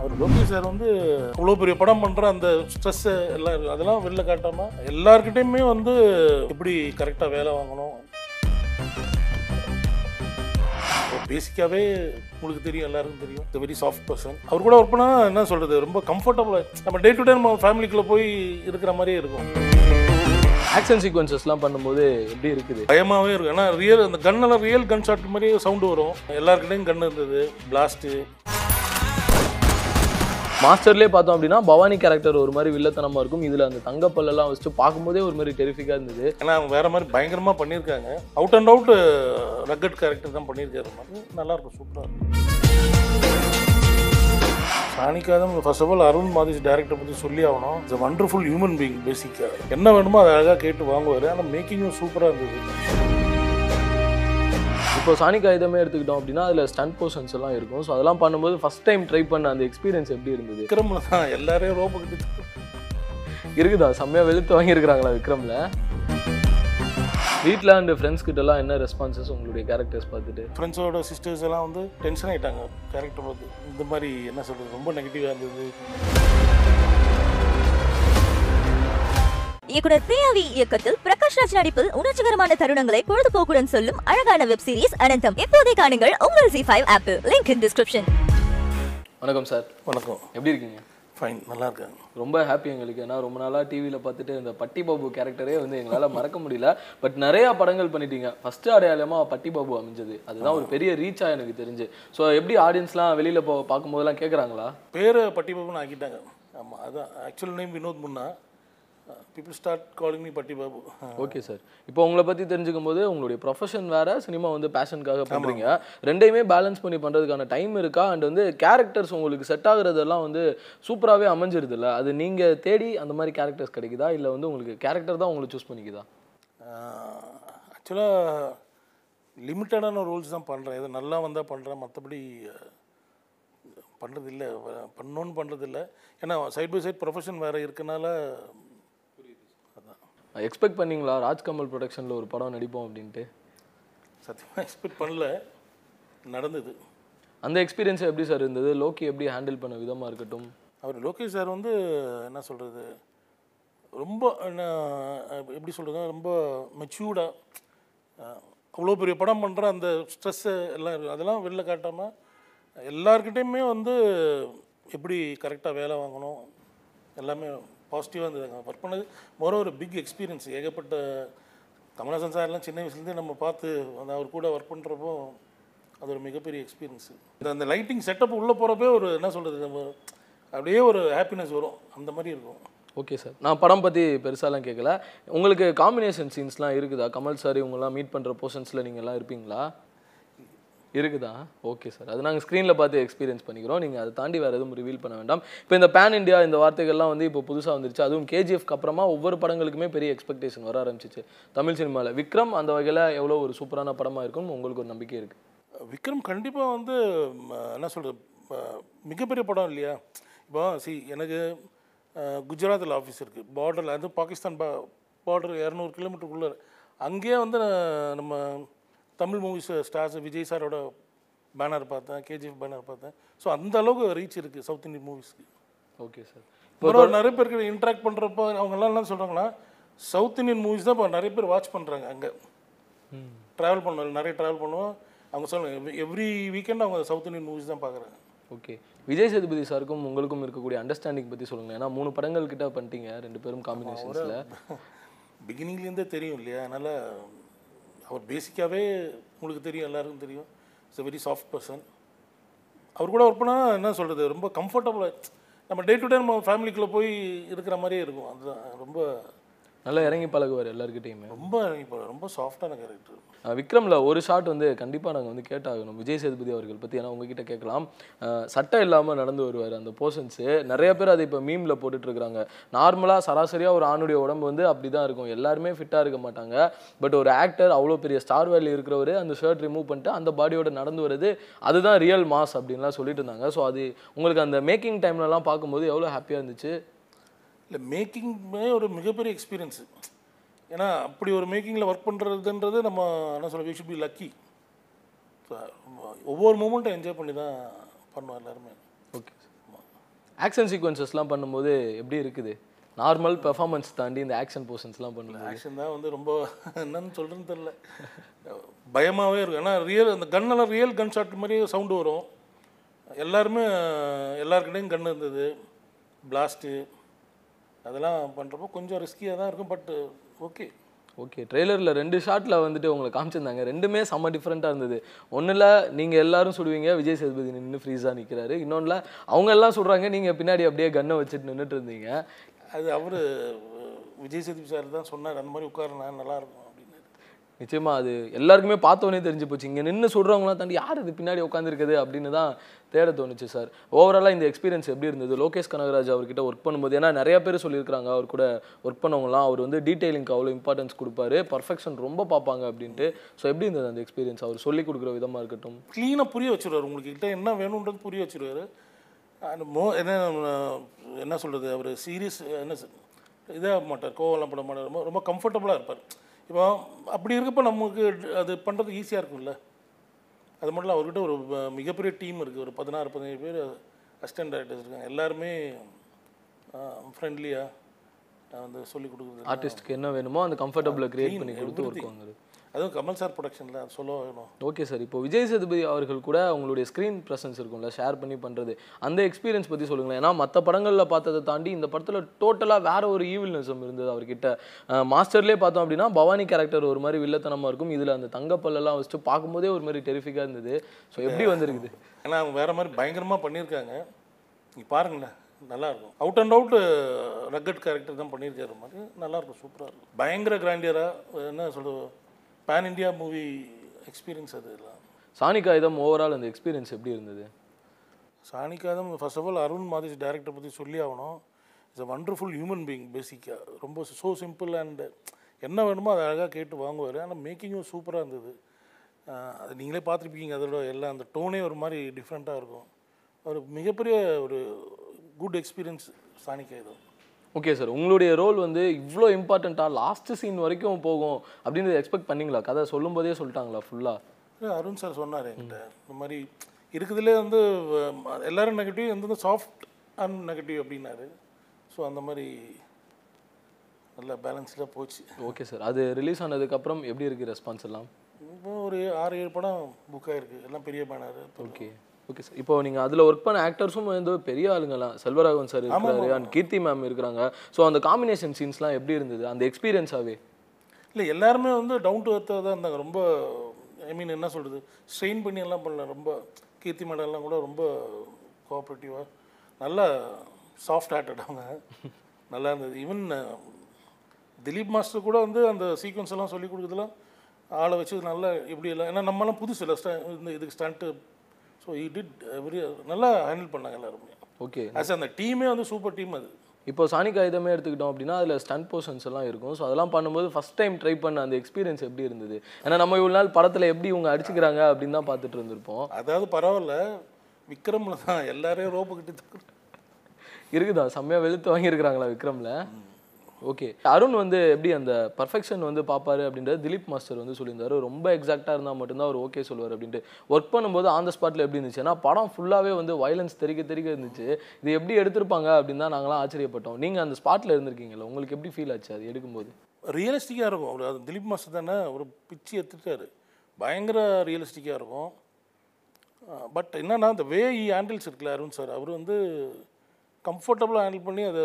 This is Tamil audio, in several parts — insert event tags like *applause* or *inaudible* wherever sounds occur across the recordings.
அவர் லோகி சார் வந்து அவ்வளோ பெரிய படம் பண்ணுற அந்த ஸ்ட்ரெஸ்ஸு எல்லாம் அதெல்லாம் வெளில காட்டாம எல்லார்கிட்டயுமே வந்து எப்படி கரெக்டாக வேலை வாங்கணும்? பேசிக்காகவே உங்களுக்கு தெரியும் எல்லாருக்கும் தெரியும். இட்ஸ் வெரி சாஃப்ட் பர்சன் அவர் கூட ஒர்க் பண்ணால் என்ன சொல்கிறது ரொம்ப கம்ஃபர்டபுளாக நம்ம டே டு டே நம்ம ஃபேமிலிக்குள்ளே போய் இருக்கிற மாதிரியே இருக்கும். ஆக்ஷன் சீக்வன்சஸ்லாம் பண்ணும்போது எப்படி இருக்குது? பயமாகவே இருக்கும். ஏன்னா ரியல் அந்த கன்னெல்லாம் ரியல் கன் ஷாட் மாதிரியே சவுண்டு வரும். எல்லாருக்கிட்டையும் கன் இருந்தது. பிளாஸ்ட்டு மாஸ்டர்லேயே பார்த்தோம் அப்படின்னா பவானி கேரக்டர் ஒரு மாதிரி வில்லத்தனமாக இருக்கும். இதில் அந்த தங்கப்பல்லெல்லாம் வச்சுட்டு பார்க்கும்போதே ஒரு மாதிரி டெரிஃபிக்காக இருந்தது. ஏன்னா அவங்க வேறு மாதிரி பயங்கரமாக பண்ணியிருக்காங்க. Out and out rugged character தான் பண்ணியிருக்காரு. மாதிரி நல்லாயிருக்கும் சூப்பராக இருக்கும். Saani Kaayidham first of all Arun Mathis director பற்றி சொல்லி ஆகணும். இட்ஸ் வண்டர்ஃபுல் ஹியூமன் பீயிங் பேசிக்காக என்ன வேணுமோ அதை அழகாக கேட்டு வாங்குவார். ஆனால் மேக்கிங்கும் சூப்பராக இருந்தது. இப்போ சானிக் ஆயுதமே எடுத்துக்கிட்டோம் அப்படின்னா அதில் ஸ்டண்ட் போர்ஷன்ஸ் எல்லாம் இருக்கும். ஸோ அதெல்லாம் பண்ணும்போது ஃபர்ஸ்ட் டைம் ட்ரை பண்ண அந்த எக்ஸ்பீரியன்ஸ் எப்படி இருந்தது? விக்ரமில் தான் எல்லாரையும் கிட்ட இருக்குதா? செம்மையாக வெளுத்து வாங்கியிருக்கிறாங்களா விக்ரமில்? வீட்டில் அண்ட் ஃப்ரெண்ட்ஸ் கிட்டலாம் என்ன ரெஸ்பான்சஸ் உங்களுடைய கேரக்டர்ஸ் பார்த்துட்டு? ஃப்ரெண்ட்ஸோட சிஸ்டர்ஸ் எல்லாம் வந்து டென்ஷன் ஆகிட்டாங்க கேரக்டர் பார்த்து. இந்த மாதிரி என்ன சொல்கிறது ரொம்ப நெகட்டிவாக இருந்தது. இயக்குனர் பிரியாவி இயக்கத்தில் பிரகாஷ் ராஜ் நடிப்பில் உணர்ச்சிகரமான தருணங்களை பொழுதுபோக்குடன் சொல்லும் அழகான வெப் சீரிஸ் அனந்தம். எப்போதே காணுங்கள் உங்கள் ஜி ஃபைவ் ஆப்பில் லிங்க் இன் டிஸ்கிரிப்ஷன் வணக்கம் சார் வணக்கம். எப்படி இருக்கீங்க? ஃபைன் நல்லா இருக்காங்க ரொம்ப ஹாப்பி எங்களுக்கு. ஏன்னா ரொம்ப நாளாக டிவியில் பார்த்துட்டு இந்த பட்டி பாபு கேரக்டரே வந்து எங்களால் மறக்க முடியல. பட் நிறையா படங்கள் பண்ணிட்டீங்க. ஃபஸ்ட்டு அடையாளமாக பட்டி பாபு அமைஞ்சது. அதுதான் ஒரு பெரிய ரீச்சாக எனக்கு தெரிஞ்சு. ஸோ எப்படி ஆடியன்ஸ்லாம் வெளியில் போ பார்க்கும்போதெல்லாம் கேட்குறாங்களா பேரை பட்டி பாபுன்னு ஆக்கிட்டாங்க. ஆமாம் அதான். ஆக்சுவல் நேம் வினோத் முன்னா. பீப்புள் ஸ்டார்ட் காலிங் மீ பட்டி பாபு ஓகே சார் இப்போ உங்களை பற்றி தெரிஞ்சுக்கும் போது உங்களுடைய ப்ரொஃபஷன் வேற சினிமா வந்து பேஷனுக்காக பண்ணுறீங்க ரெண்டையுமே பேலன்ஸ் பண்ணி பண்ணுறதுக்கான டைம் இருக்கா? அண்ட் வந்து கேரக்டர்ஸ் உங்களுக்கு செட் ஆகுறதெல்லாம் வந்து சூப்பராகவே அமைஞ்சிருது இல்லை? அது நீங்கள் தேடி அந்த மாதிரி கேரக்டர்ஸ் கிடைக்குதா? இல்லை வந்து உங்களுக்கு கேரக்டர் தான் உங்களுக்கு சூஸ் பண்ணிக்குதா? ஆக்சுவலாக லிமிட்டடான ரூல்ஸ் தான் பண்ணுறேன் எது நல்லா வந்தால் பண்ணுறேன் மற்றபடி பண்ணுறது இல்லை பண்ணணுன்னு பண்ணுறது இல்லை ஏன்னா சைட் பை சைட் ப்ரொஃபஷன் வேறு இருக்கனால எக்ஸ்பெக்ட் பண்ணீங்களா? ராஜ்கமல் ப்ரொடக்ஷனில் ஒரு படம் நடிப்போம் அப்படின்ட்டு. சத்தியமாக எக்ஸ்பெக்ட் பண்ணல. நடந்தது. அந்த எக்ஸ்பீரியன்ஸ் எப்படி சார் இருந்தது? லோக்கி எப்படி ஹேண்டில் பண்ண விதமாக இருக்கட்டும்? அவர் லோகேஷ் சார் வந்து என்ன சொல்கிறது ரொம்ப என்ன எப்படி சொல்கிறது ரொம்ப மெச்சூர்டாக அவ்வளோ பெரிய படம் பண்ணுற அந்த ஸ்ட்ரெஸ்ஸு எல்லாம் இருக்கு. அதெல்லாம் வெளில காட்டாமல் எல்லார்கிட்டேயுமே வந்து எப்படி கரெக்டாக வேலை வாங்கணும் எல்லாமே பாசிட்டிவாக இருந்ததுங்க. ஒர்க் பண்ணது மொர ஒரு பிக் எக்ஸ்பீரியன்ஸ் ஏகப்பட்ட கமலஹாசன் சார்லாம் சின்ன வயசுலேருந்தே நம்ம பார்த்து அந்த அவர் கூட ஒர்க் பண்ணுறப்போ அது ஒரு மிகப்பெரிய எக்ஸ்பீரியன்ஸு இந்த அந்த லைட்டிங் செட்டப் உள்ளே போகிறப்பே ஒரு என்ன சொல்கிறது நம்ம அப்படியே ஒரு ஹாப்பினஸ் வரும். அந்த மாதிரி இருக்கும். ஓகே சார் நான் படம் பற்றி பெருசாலாம் கேட்கல உங்களுக்கு காம்பினேஷன் சீன்ஸ்லாம் இருக்குதா? கமல் சார் இவங்கெல்லாம் மீட் பண்ணுற போர்ஷன்ஸில் நீங்கள்லாம் இருப்பீங்களா? இருக்குதா? ஓகே சார் அது நாங்கள் ஸ்க்ரீனில் பார்த்து எக்ஸ்பீரியன்ஸ் பண்ணிக்கிறோம். நீங்கள் அதை தாண்டி வேறு எதுவும் ரிவீல் பண்ண வேண்டாம். இப்போ இந்த பேன் இண்டியா இந்த வார்த்தைகள்லாம் வந்து இப்போ புதுசாக வந்துருச்சு. அதுவும் கேஜிஎஃப்க்கு அப்புறமா ஒவ்வொரு படங்களுக்குமே பெரிய எக்ஸ்பெக்டேஷன் வர ஆரம்பிச்சிச்சு. தமிழ் சினிமாவில் விக்ரம் அந்த வகையில் எவ்வளோ ஒரு சூப்பரான படமாக இருக்கும்னு உங்களுக்கு ஒரு நம்பிக்கை இருக்குது விக்ரம் கண்டிப்பாக வந்து என்ன சொல்கிறது மிகப்பெரிய படம் இல்லையா? இப்போ சி எனக்கு குஜராத்தில் ஆஃபீஸ் இருக்குது பார்டரில் அது பாகிஸ்தான் பா பார்டர் இரநூறு கிலோமீட்டருக்குள்ளே அங்கேயே வந்து நம்ம தமிழ் மூவிஸ் ஸ்டார்ஸ் விஜய் சாரோட பேனர் பார்த்தேன் கேஜிஎஃப் பேனர் பார்த்தேன். ஸோ அந்த அளவுக்கு ரீச் இருக்குது சவுத் இந்தியன் மூவிஸ்க்கு ஓகே சார் அப்புறம் நிறைய பேருக்கு இன்ட்ராக்ட் பண்ணுறப்போ அவங்கெல்லாம் என்ன சொல்கிறாங்கன்னா சவுத் இந்தியன் மூவிஸ் தான் இப்போ நிறைய பேர் வாட்ச் பண்ணுறாங்க அங்கே. ட்ராவல் பண்ணுவோம் நிறைய ட்ராவல் பண்ணுவோம். அவங்க சொல்லுவாங்க எவ்ரி வீக்கெண்ட் அவங்க சவுத் இந்தியன் மூவிஸ் தான் பார்க்குறாங்க ஓகே விஜய் சேதுபதி சாருக்கும் உங்களுக்கும் இருக்கக்கூடிய அண்டர்ஸ்டாண்டிங் பற்றி சொல்லுங்கள் ஏன்னா மூணு படங்கள் கிட்ட பண்ணிட்டீங்க ரெண்டு பேரும் காம்பினேஷன்ஸில் பிகினிங்லேருந்தே *laughs* தெரியும் இல்லையா? அதனால் அவர் பேசிக்காகவே உங்களுக்கு தெரியும் எல்லாருக்கும் தெரியும். இட்ஸ் வெரி சாஃப்ட் பர்சன் அவர் கூட ஒர்க் பண்ணால் என்ன சொல்கிறது ரொம்ப கம்ஃபர்டபுளாக நம்ம டே டு டே நம்ம ஃபேமிலிக்குள்ளே போய் இருக்கிற மாதிரியே இருக்கும். அதுதான் ரொம்ப நல்லா இறங்கி பழகுவார் எல்லாருக்கிட்டையுமே ரொம்ப இப்போ ரொம்ப சாஃப்டான கேரக்டர் விக்ரம்ல ஒரு ஷாட் வந்து கண்டிப்பாக நாங்கள் வந்து கேட்டாகணும். விஜய் சேதுபதி அவர்கள் பற்றி ஏன்னா உங்ககிட்ட கேட்கலாம். சட்டை இல்லாமல் நடந்து வருவார் அந்த போர்ஷன்ஸு நிறைய பேர் அதை இப்போ மீமில் போட்டுட்ருக்குறாங்க. நார்மலாக சராசரியாக ஒரு ஆணுடைய உடம்பு வந்து அப்படி தான் இருக்கும். எல்லாருமே ஃபிட்டாக இருக்க மாட்டாங்க. பட் ஒரு ஆக்டர் அவ்வளோ பெரிய ஸ்டார் வேல்யூ இருக்கிறவர் அந்த ஷர்ட் ரிமூவ் பண்ணிட்டு அந்த பாடியோட நடந்து வருது அதுதான் ரியல் மாஸ் அப்படின்லாம் சொல்லிட்டு இருந்தாங்க. ஸோ அது உங்களுக்கு அந்த மேக்கிங் டைம்லலாம் பார்க்கும்போது எவ்வளோ ஹாப்பியாக இருந்துச்சு? இல்லை மேக்கிங்மே ஒரு மிகப்பெரிய எக்ஸ்பீரியன்ஸு ஏன்னா அப்படி ஒரு மேக்கிங்கில் ஒர்க் பண்ணுறதுன்றது நம்ம என்ன சொல்ல வி ஷுட் பி லக்கி ஒவ்வொரு மூமெண்ட்டும் என்ஜாய் பண்ணி தான் பண்ணோம் எல்லாருமே. ஓகே ஆக்ஷன் சீக்வன்சஸ்லாம் பண்ணும்போது எப்படி இருக்குது? நார்மல் பெர்ஃபார்மன்ஸ் தாண்டி இந்த ஆக்ஷன் போர்ஷன்ஸ்லாம் பண்ணும்போது. ஆக்ஷன் தான் வந்து ரொம்ப என்னன்னு சொல்கிறேன்னு தெரில பயமாகவே இருக்கும். ஏன்னா ரியல் அந்த கன்னெல்லாம் ரியல் கன் ஷாட் மாதிரி சவுண்டு வரும். எல்லாருமே எல்லாருக்கிட்டையும் கன் இருந்தது. பிளாஸ்ட்டு அதெல்லாம் பண்ணுறப்போ கொஞ்சம் ரிஸ்கியாக தான் இருக்கும் பட் ஓகே ஓகே ட்ரெய்லரில் ரெண்டு ஷாட்டில் வந்துட்டு உங்களை காமிச்சிருந்தாங்க. ரெண்டுமே செம்ம டிஃப்ரெண்ட்டாக இருந்தது. ஒன்றில் நீங்கள் எல்லாரும் சுடுவீங்க விஜய் சேதுபதி நின்று ஃப்ரீஸாக நிற்கிறாரு இன்னொன்றில் அவங்க எல்லாம் சுடுறாங்க நீங்கள் பின்னாடி அப்படியே கன்னை வச்சுட்டு நின்றுட்டு இருந்தீங்க. அது அவர் விஜய் சேதுபதி சார் தான் சொன்னார் அந்த மாதிரி உட்காருனா நல்லா இருக்கும். அப்படின்னு நிச்சயமா அது எல்லாருக்குமே பார்த்தோன்னே தெரிஞ்சு போச்சு. இங்கே நின்று சொல்கிறவங்களாம் தாண்டி யார் இது பின்னாடி உட்காந்துருக்குது அப்படின்னு தான் தேட தோணுச்சு சார். ஓவராலாக இந்த எக்ஸ்பீரியன்ஸ் எப்படி இருந்தது? லோகேஷ் கனகராஜ் அவர்கிட்ட ஒர்க் பண்ணும்போது ஏன்னா நிறைய பேர் சொல்லியிருக்காங்க அவர் கூட ஒர்க் பண்ணவங்களாம் அவர் வந்து டீட்டெயிலிங்க்கு அவ்வளோ இம்பார்ட்டன்ஸ் கொடுப்பாரு. பர்ஃபெக்ஷன் ரொம்ப பார்ப்பாங்க அப்படின்ட்டு. ஸோ எப்படி இருந்தது அந்த எக்ஸ்பீரியன்ஸ் அவர் சொல்லி கொடுக்குற விதமாக இருக்கட்டும். க்ளீனாக புரிய வச்சுருவார். உங்களுக்கு கிட்ட என்ன வேணுன்றது புரிய வச்சுருவார். அந்த மோ என்ன என்ன சொல்கிறது அவர் சீரியஸ் என்ன இதாக மாட்டார். கோவம்லாம் பட மாட்டார். ரொம்ப ரொம்ப கம்ஃபர்டபுளாக இருப்பார். இப்போ அப்படி இருக்கப்போ நமக்கு அது பண்ணுறது ஈஸியாக இருக்கும்ல. அது மட்டும் இல்லை அவர்கிட்ட ஒரு மிகப்பெரிய டீம் இருக்குது ஒரு பதினாறு பதினேழு பேர் அசிஸ்டன்ட் டைரக்டர்ஸ் இருக்காங்க. எல்லாருமே ஃப்ரெண்ட்லியாக வந்து சொல்லி கொடுக்குறது ஆர்டிஸ்ட்க்கு என்ன வேணுமோ அந்த கம்ஃபர்டபுளை கிரியேட் பண்ணி கொடுத்து ஒர்க் வாங்குறது. அதுவும் கமல் சார் ப்ரொடக்ஷனில் சொல்ல வேணும். ஓகே சார் இப்போ விஜய் சேதுபதி அவர்கள் கூட உங்களுடைய ஸ்க்ரீன் ப்ரெசன்ஸ் இருக்கும்ல ஷேர் பண்ணி பண்ணுறது அந்த எக்ஸ்பீரியன்ஸ் பற்றி சொல்லுங்களேன். ஏன்னா மற்ற படங்களில் பார்த்ததை தாண்டி இந்த படத்தில் டோட்டலாக வேற ஒரு ஈவில்னஸம் இருந்தது அவர்கிட்ட. மாஸ்டர்லேயே பார்த்தோம் அப்படின்னா பவானி கேரக்டர் ஒரு மாதிரி வில்லத்தனமாக இருக்கும். இதில் அந்த தங்கப்பல்லெல்லாம் வச்சுட்டு பார்க்கும்போதே ஒரு மாதிரி டெரிஃபிக்காக இருந்தது. ஸோ எப்படி வந்திருக்குது? ஏன்னா அவங்க வேறு மாதிரி பயங்கரமாக பண்ணியிருக்காங்க. நீங்கள் பாருங்களேன் நல்லாயிருக்கும் out and out rugged character தான் பண்ணியிருக்காரு மாதிரி நல்லாயிருக்கும் சூப்பராக இருக்கும். பயங்கர கிராண்டியராக என்ன சொல்கிறது பேன் இண்டியா மூவி எக்ஸ்பீரியன்ஸ் அது எல்லாம். சாணி காகிதம் ஓவரால் அந்த எக்ஸ்பீரியன்ஸ் எப்படி இருந்தது? Saani Kaayidham first of all Arun Madhesh director பற்றி சொல்லி ஆகணும். It's a wonderful human being பேசிக்காக ரொம்ப ஸோ சிம்பிள் அண்ட் என்ன வேணுமோ அதை அழகாக கேட்டு வாங்குவார். ஆனால் மேக்கிங்கும் சூப்பராக இருந்தது. அது நீங்களே பார்த்துருப்பீங்க அதோட எல்லாம் அந்த டோனே ஒரு மாதிரி டிஃப்ரெண்ட்டாக இருக்கும். ஒரு மிகப்பெரிய ஒரு good experience Saani Kaayidham okay sir உங்களுடைய ரோல் வந்து இவ்வளோ இம்பார்ட்டண்ட்டாக லாஸ்ட் சீன் வரைக்கும் போகும் அப்படின்னு எக்ஸ்பெக்ட் பண்ணீங்களா? கதை சொல்லும்போதே சொல்லிட்டாங்களா ஃபுல்லாக அருண் சார் சொன்னார் என்கிட்ட. இந்த மாதிரி இருக்குதுலே வந்து எல்லாரும் நெகட்டிவ் எந்தெந்த சாஃப்ட் அண்ட் நெகட்டிவ் அப்படின்னாரு. ஸோ அந்த மாதிரி நல்லா பேலன்ஸ்டாக போச்சு. ஓகே சார் அது ரிலீஸ் ஆனதுக்கப்புறம் எப்படி இருக்குது ரெஸ்பான்ஸ் எல்லாம்? இப்போ ஒரு ஆறு ஏழு படம் புக் ஆயிருக்கு. எல்லாம் பெரிய பேனர் ஓகே ஓகே சார் இப்போ நீங்கள் அதில் ஒர்க் பண்ண ஆக்டர்ஸும் வந்து பெரிய ஆளுங்கலாம் செல்வராகவன் சார் இருக்கிறாரு அண்ட் கீர்த்தி மேம் இருக்கிறாங்க. ஸோ அந்த காம்பினேஷன் சீன்ஸ்லாம் எப்படி இருந்தது? அந்த எக்ஸ்பீரியன்ஸாகவே இல்லை எல்லாருமே வந்து டவுன் டு எர்த்தாக தான் இருந்தாங்க. ரொம்ப ஐ மீன் என்ன சொல்கிறது ஸ்ட்ரெயின் பண்ணி எல்லாம் பண்ணல. ரொம்ப கீர்த்தி மேடம்லாம் கூட ரொம்ப கோஆப்ரேட்டிவாக நல்லா சாஃப்ட் ஹார்ட்டட் அவங்க. நல்லா இருந்தது. ஈவன் திலீப் மாஸ்டர் கூட வந்து அந்த சீக்வன்ஸ் எல்லாம் சொல்லி கொடுக்குறதுலாம் ஆளை வச்சு நல்லா எப்படி எல்லாம் ஏன்னா நம்மலாம் புதுசு இல்லை ஸ்ட இந்த இதுக்கு stunt so E did very நல்லா ஹேண்டில் பண்ணாங்க எல்லாருமே. ஓகே ஆஸ் அந்த டீமே வந்து சூப்பர் டீம் அது. இப்போ சாணி காகிதமே எடுத்துக்கிட்டோம் அப்படின்னா அதில் ஸ்டண்ட் போர்ஷன்ஸ் எல்லாம் இருக்கும். ஸோ அதெல்லாம் பண்ணும்போது ஃபஸ்ட் டைம் ட்ரை பண்ண அந்த எக்ஸ்பீரியன்ஸ் எப்படி இருந்தது? ஏன்னா நம்ம இவ்வளோ நாள் படத்தில் எப்படி இவங்க அடிச்சுக்கிறாங்க அப்படின்னு தான் பார்த்துட்டு இருந்திருப்போம். அதாவது பரவாயில்ல விக்ரமில் தான் எல்லாரையும் ரோப்பு கிட்ட இருக்குதா? செம்மையாக வெளுத்து வாங்கியிருக்கிறாங்களா விக்ரமில்? ஓகே. அருண் வந்து எப்படி அந்த பர்ஃபெக்ஷன் வந்து பார்ப்பாரு அப்படின்றது திலீப் மாஸ்டர் வந்து சொல்லியிருந்தாரு. ரொம்ப எக்ஸாக்டாக இருந்தால் மட்டும்தான் அவர் ஓகே சொல்லுவார் அப்படின்ட்டு. ஒர்க் பண்ணும்போது ஆன் த ஸ்பாட்டில் எப்படி இருந்துச்சு? ஏன்னா படம் ஃபுல்லாகவே வந்து வயலன்ஸ் தெறிக்க தெறிக்க இருந்துச்சு. இது எப்படி எடுத்திருப்பாங்க அப்படின்னு தான் நாங்களாம் ஆச்சரியப்பட்டோம். நீங்கள் அந்த ஸ்பாட்டில் இருந்திருக்கீங்களா உங்களுக்கு எப்படி ஃபீல் ஆச்சு அது எடுக்கும்போது? ரியலிஸ்டிக்காக இருக்கும். அவர் அது திலீப் மாஸ்டர் தானே ஒரு பிச்சு எடுத்துட்டாரு. பயங்கர ரியலிஸ்டிக்காக இருக்கும். பட் என்னன்னா இந்த வே ஹேண்டில்ஸ் இருக்குல்ல அருண் சார் அவர் வந்து கம்ஃபர்டபுளாக ஹேண்டில் பண்ணி அதை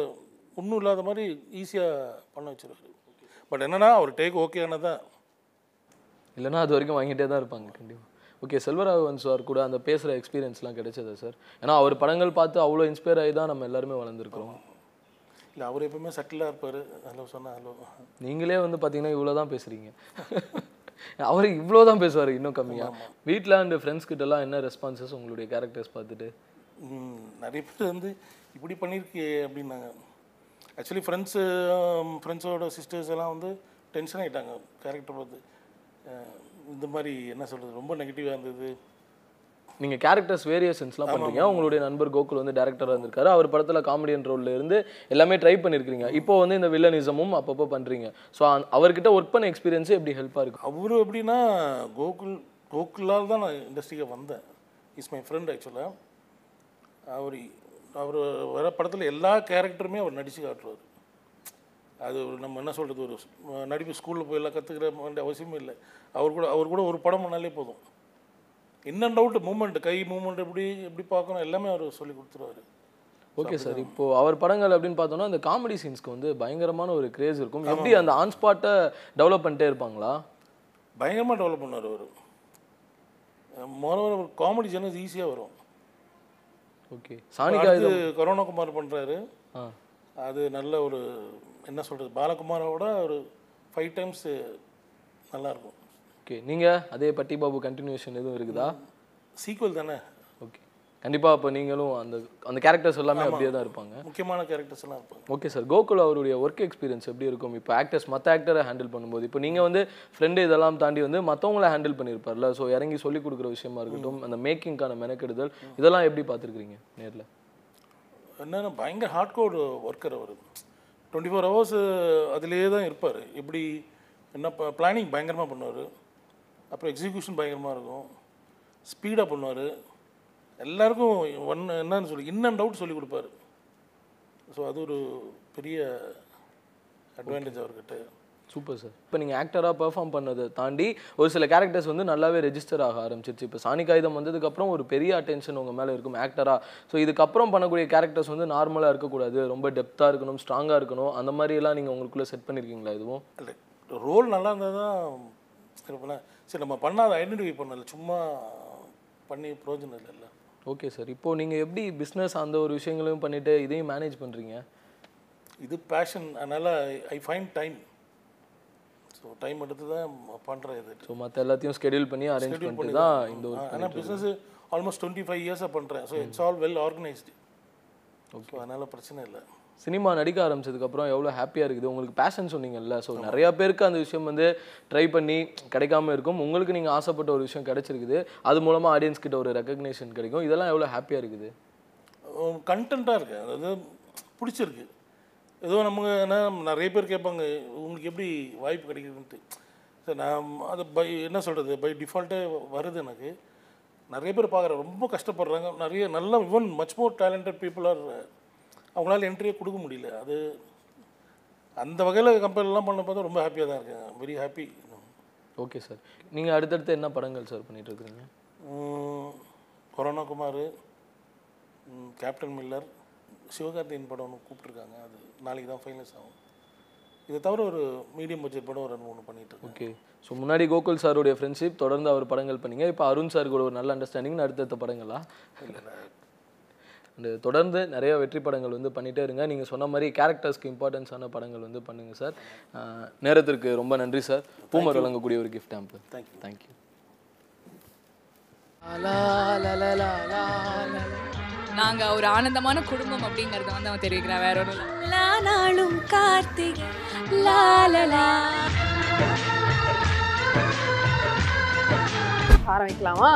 ஒன்றும் இல்லாத மாதிரி ஈஸியாக பண்ண வச்சிருவாரு பட் என்னன்னா அவர் டேக் ஓகே ஆனதான் இல்லைன்னா அது வரைக்கும் வாங்கிட்டே தான் இருப்பாங்க கண்டிப்பாக ஓகே செல்வராகவன் சார் கூட அந்த பேசுகிற எக்ஸ்பீரியன்ஸ்லாம் கிடைச்சதா சார் ஏன்னா அவர் படங்கள் பார்த்து அவ்வளோ இன்ஸ்பயர் ஆகி தான் நம்ம எல்லாருமே வளர்ந்துருக்கிறோம். இல்லை அவர் எப்பவுமே சட்டிலாக இருப்பார். ஹலோ சொன்னா ஹலோ. நீங்களே வந்து பார்த்தீங்கன்னா இவ்வளோ தான் பேசுகிறீங்க அவர் இவ்வளோ தான் பேசுவார் இன்னும் கம்மியாக வீட்டில் அண்ட் ஃப்ரெண்ட்ஸ் கிட்டலாம் என்ன ரெஸ்பான்சஸ் உங்களுடைய கேரக்டர்ஸ் பார்த்துட்டு? நிறைய பேர் வந்து இப்படி பண்ணியிருக்கே அப்படின்னாங்க. ஆக்சுவலி ஃப்ரெண்ட்ஸு ஃப்ரெண்ட்ஸோட சிஸ்டர்ஸ் எல்லாம் வந்து டென்ஷன் ஆகிட்டாங்க கேரக்டர் பார்த்து. இந்த மாதிரி என்ன சொல்கிறது ரொம்ப நெகட்டிவாக இருந்தது. நீங்கள் கேரக்டர்ஸ் வேரியேஷன்ஸ்லாம் பண்ணுறீங்க உங்களுடைய நண்பர் கோகுல் வந்து டேரக்டராக இருந்திருக்காரு. அவர் படத்தில் காமெடியன் ரோல்ல இருந்து எல்லாமே ட்ரை பண்ணியிருக்கீங்க இப்போ வந்து இந்த வில்லனிசமும் அப்பப்போ பண்ணுறீங்க ஸோ அவர்கிட்ட ஒர்க் பண்ண எக்ஸ்பீரியன்ஸு எப்படி ஹெல்ப்பாக இருக்கும் அவரு எப்படின்னா கோகுல் கோகுலால் தான் நான் இண்டஸ்ட்ரிக்கு வந்தேன். இஸ் மை ஃப்ரெண்ட் ஆக்சுவலாக அவர் அவர் வர படத்தில் எல்லா கேரக்டருமே அவர் நடித்து காட்டுவார். அது ஒரு நம்ம என்ன சொல்கிறது ஒரு நடிப்பு ஸ்கூலில் போய் எல்லாம் கற்றுக்கிற வேண்டிய அவசியமே இல்லை. அவர் கூட அவர் கூட ஒரு படம் பண்ணாலே போதும். இன்னும் டவுட் மூமெண்ட் கை மூமெண்ட் எப்படி எப்படி பார்க்கணும் எல்லாமே அவர் சொல்லி கொடுத்துருவாரு. ஓகே சார் இப்போ அவர் படங்கள் அப்படின்னு பார்த்தோம்னா அந்த காமெடி சீன்ஸ்க்கு வந்து பயங்கரமான ஒரு கிரேஸ் இருக்கும். எப்படி அந்த ஆன் ஸ்பாட்டை டெவலப் பண்ணிட்டே இருப்பாங்களா? பயங்கரமாக டெவலப் பண்ணார் அவர். மோரோவர் காமெடி சேனல்ஸ் ஈஸியாக வரும். ஓகே. சாணிகா அடுத்து கரோனா குமார் பண்ணுறாரு ஆ. அது நல்ல ஒரு என்ன சொல்கிறது பாலகுமாரோட ஒரு ஃபைவ் டைம்ஸ் நல்லாயிருக்கும் ஓகே நீங்கள் அதே பட்டி பாபு கண்டினியூஷன் எதுவும் இருக்குதா? சீக்வல் தானே? கண்டிப்பாக அப்போ நீங்களும் அந்த அந்த கேரக்டர்ஸ் எல்லாமே அப்படியே தான் இருப்பாங்க. முக்கியமான கேரக்டர்ஸ் எல்லாம் இருப்பாங்க. ஓகே சார் கோகுல் அவருடைய ஒர்க் எக்ஸ்பீரியன்ஸ் எப்படி இருக்கும்? இப்போ ஆக்டர்ஸ் மற்ற ஆக்டரை ஹேண்டில் பண்ணும்போது இப்போ நீங்கள் வந்து ஃப்ரெண்டு இதெல்லாம் தாண்டி வந்து மற்றவங்கள ஹேண்டில் பண்ணியிருப்பார்ல ஸோ இறங்கி சொல்லி கொடுக்குற விஷயமா இருக்கட்டும் அந்த மேக்கிங்க்கான மெனக்கெடுதல் இதெல்லாம் எப்படி பார்த்துருக்கீங்க நேரில்? என்னென்னா பயங்கர ஹார்ட் கோர் ஒர்க்கர் அவர். டுவெண்ட்டி ஃபோர் ஹவர்ஸ் அதிலேயே தான் இருப்பார். இப்படி என்ன பிளானிங் பயங்கரமாக பண்ணுவார். அப்புறம் எக்ஸிக்யூஷன் பயங்கரமாக இருக்கும். ஸ்பீடாக பண்ணுவார். எல்லாருக்கும் ஒன் என்னன்னு சொல்லி இன் அண்ட் அவுட் சொல்லி கொடுப்பாரு. ஸோ அது ஒரு பெரிய அட்வான்டேஜ் அவர்கிட்ட. சூப்பர் சார் இப்போ நீங்கள் ஆக்டராக பெர்ஃபார்ம் பண்ணதை தாண்டி ஒரு சில கேரக்டர்ஸ் வந்து நல்லாவே ரெஜிஸ்டர் ஆக ஆரம்பிச்சிருச்சு. இப்போ சாணி காகிதம் வந்ததுக்கப்புறம் ஒரு பெரிய அட்டென்ஷன் உங்கள் மேலே இருக்கும் ஆக்டராக ஸோ இதுக்கப்புறம் பண்ணக்கூடிய கேரக்டர்ஸ் வந்து நார்மலாக இருக்கக்கூடாது. ரொம்ப டெப்த்தாக இருக்கணும் ஸ்ட்ராங்காக இருக்கணும். அந்த மாதிரிலாம் நீங்கள் உங்களுக்குள்ளே செட் பண்ணியிருக்கீங்களா இதுவும் இல்லை ரோல் நல்லா இருந்தால் தான் சரி நம்ம பண்ணாத ஐடென்டிஃபை பண்ணல. சும்மா பண்ணி பிரயோஜனம் இல்லைல்ல ஓகே சார் இப்போது நீங்கள் எப்படி பிஸ்னஸ் அந்த ஒரு விஷயங்களையும் பண்ணிவிட்டு இதையும் மேனேஜ் பண்ணுறீங்க இது பேஷன் அதனால் I find time so time எடுத்து தான் பண்ணுறேன் இது. ஸோ மற்ற எல்லாத்தையும் ஸ்கெடியூல் பண்ணி அரேஞ்ச் பண்ணிட்டு தான் இந்த ஒரு ஆனால் பிஸ்னஸ் ஆல்மோஸ்ட் டுவெண்ட்டி ஃபைவ் இயர்ஸாக பண்ணுறேன் so it's all well organised so அதனால் பிரச்சனை இல்லை. சினிமா நடிக்க ஆரம்பிச்சதுக்கப்புறம் எவ்வளோ ஹாப்பியாக இருக்குது? உங்களுக்கு பேஷன் சொன்னீங்கல்ல. ஸோ நிறையா பேருக்கு அந்த விஷயம் வந்து ட்ரை பண்ணி கிடைக்காம இருக்கும். உங்களுக்கு நீங்கள் ஆசைப்பட்ட ஒரு விஷயம் கிடைச்சிருக்குது. அது மூலமாக ஆடியன்ஸ் கிட்ட ஒரு ரெக்கக்னேஷன் கிடைக்கும். இதெல்லாம் எவ்வளோ ஹாப்பியாக இருக்குது? கண்டென்ட்டாக இருக்குது அதாவது பிடிச்சிருக்கு. ஏதோ நமக்கு என்ன நிறைய பேர் கேட்பாங்க உங்களுக்கு எப்படி வாய்ப்பு கிடைக்குதுன்ட்டு? சார் நான் அது பை என்ன சொல்கிறது பை டிஃபால்ட்டே வருது எனக்கு. நிறைய பேர் பார்க்குறேன் ரொம்ப கஷ்டப்படுறாங்க. நிறைய நல்ல even much more talented people are அவங்களால என்ட்ரியே கொடுக்க முடியல. அது அந்த வகையில் கம்பெனிலாம் பண்ண பார்த்தா ரொம்ப ஹாப்பியாக தான் இருக்கேன். வெரி ஹாப்பி ஓகே சார் நீங்கள் அடுத்தடுத்து என்ன படங்கள் சார் பண்ணிட்டு இருக்கிறீங்க? கொரோனா குமார் கேப்டன் மில்லர் சிவகார்த்தியின் படம் ஒன்று கூப்பிட்ருக்காங்க அது நாளைக்கு தான் ஃபைனல்ஸ் ஆகும். இதை தவிர ஒரு மீடியம் பட்ஜெட் படம் ஒரு ரெண்டு மூணு பண்ணிட்டு ஓகே ஸோ முன்னாடி கோகுல் சாருடைய ஃப்ரெண்ட்ஷிப் தொடர்ந்து அவர் படங்கள் பண்ணீங்க. இப்போ அருண் சார் கூட ஒரு நல்ல அண்டர்ஸ்டாண்டிங் அடுத்தடுத்த படங்களா? அந்த தொடர்ந்து நிறைய வெற்றி படங்கள் வந்து பண்ணிட்டே இருங்க. நீங்கள் சொன்ன மாதிரி கேரக்டர்ஸ்க்கு இம்பார்ட்டன்ஸான படங்கள் வந்து பண்ணுங்கள் சார். நேரத்திற்கு ரொம்ப நன்றி சார். பூமர் வழங்கக்கூடிய ஒரு கிஃப்ட் ஆம்பு Thank you. தேங்க்யூ நாங்க ஒரு ஆனந்தமான குடும்பம் அப்படிங்கறத வந்து அவன் தெரிவிக்கிறான் வேற ஒரு நாளும் கார்த்திகை லாலலா. ஆரம்பிக்கலாமா?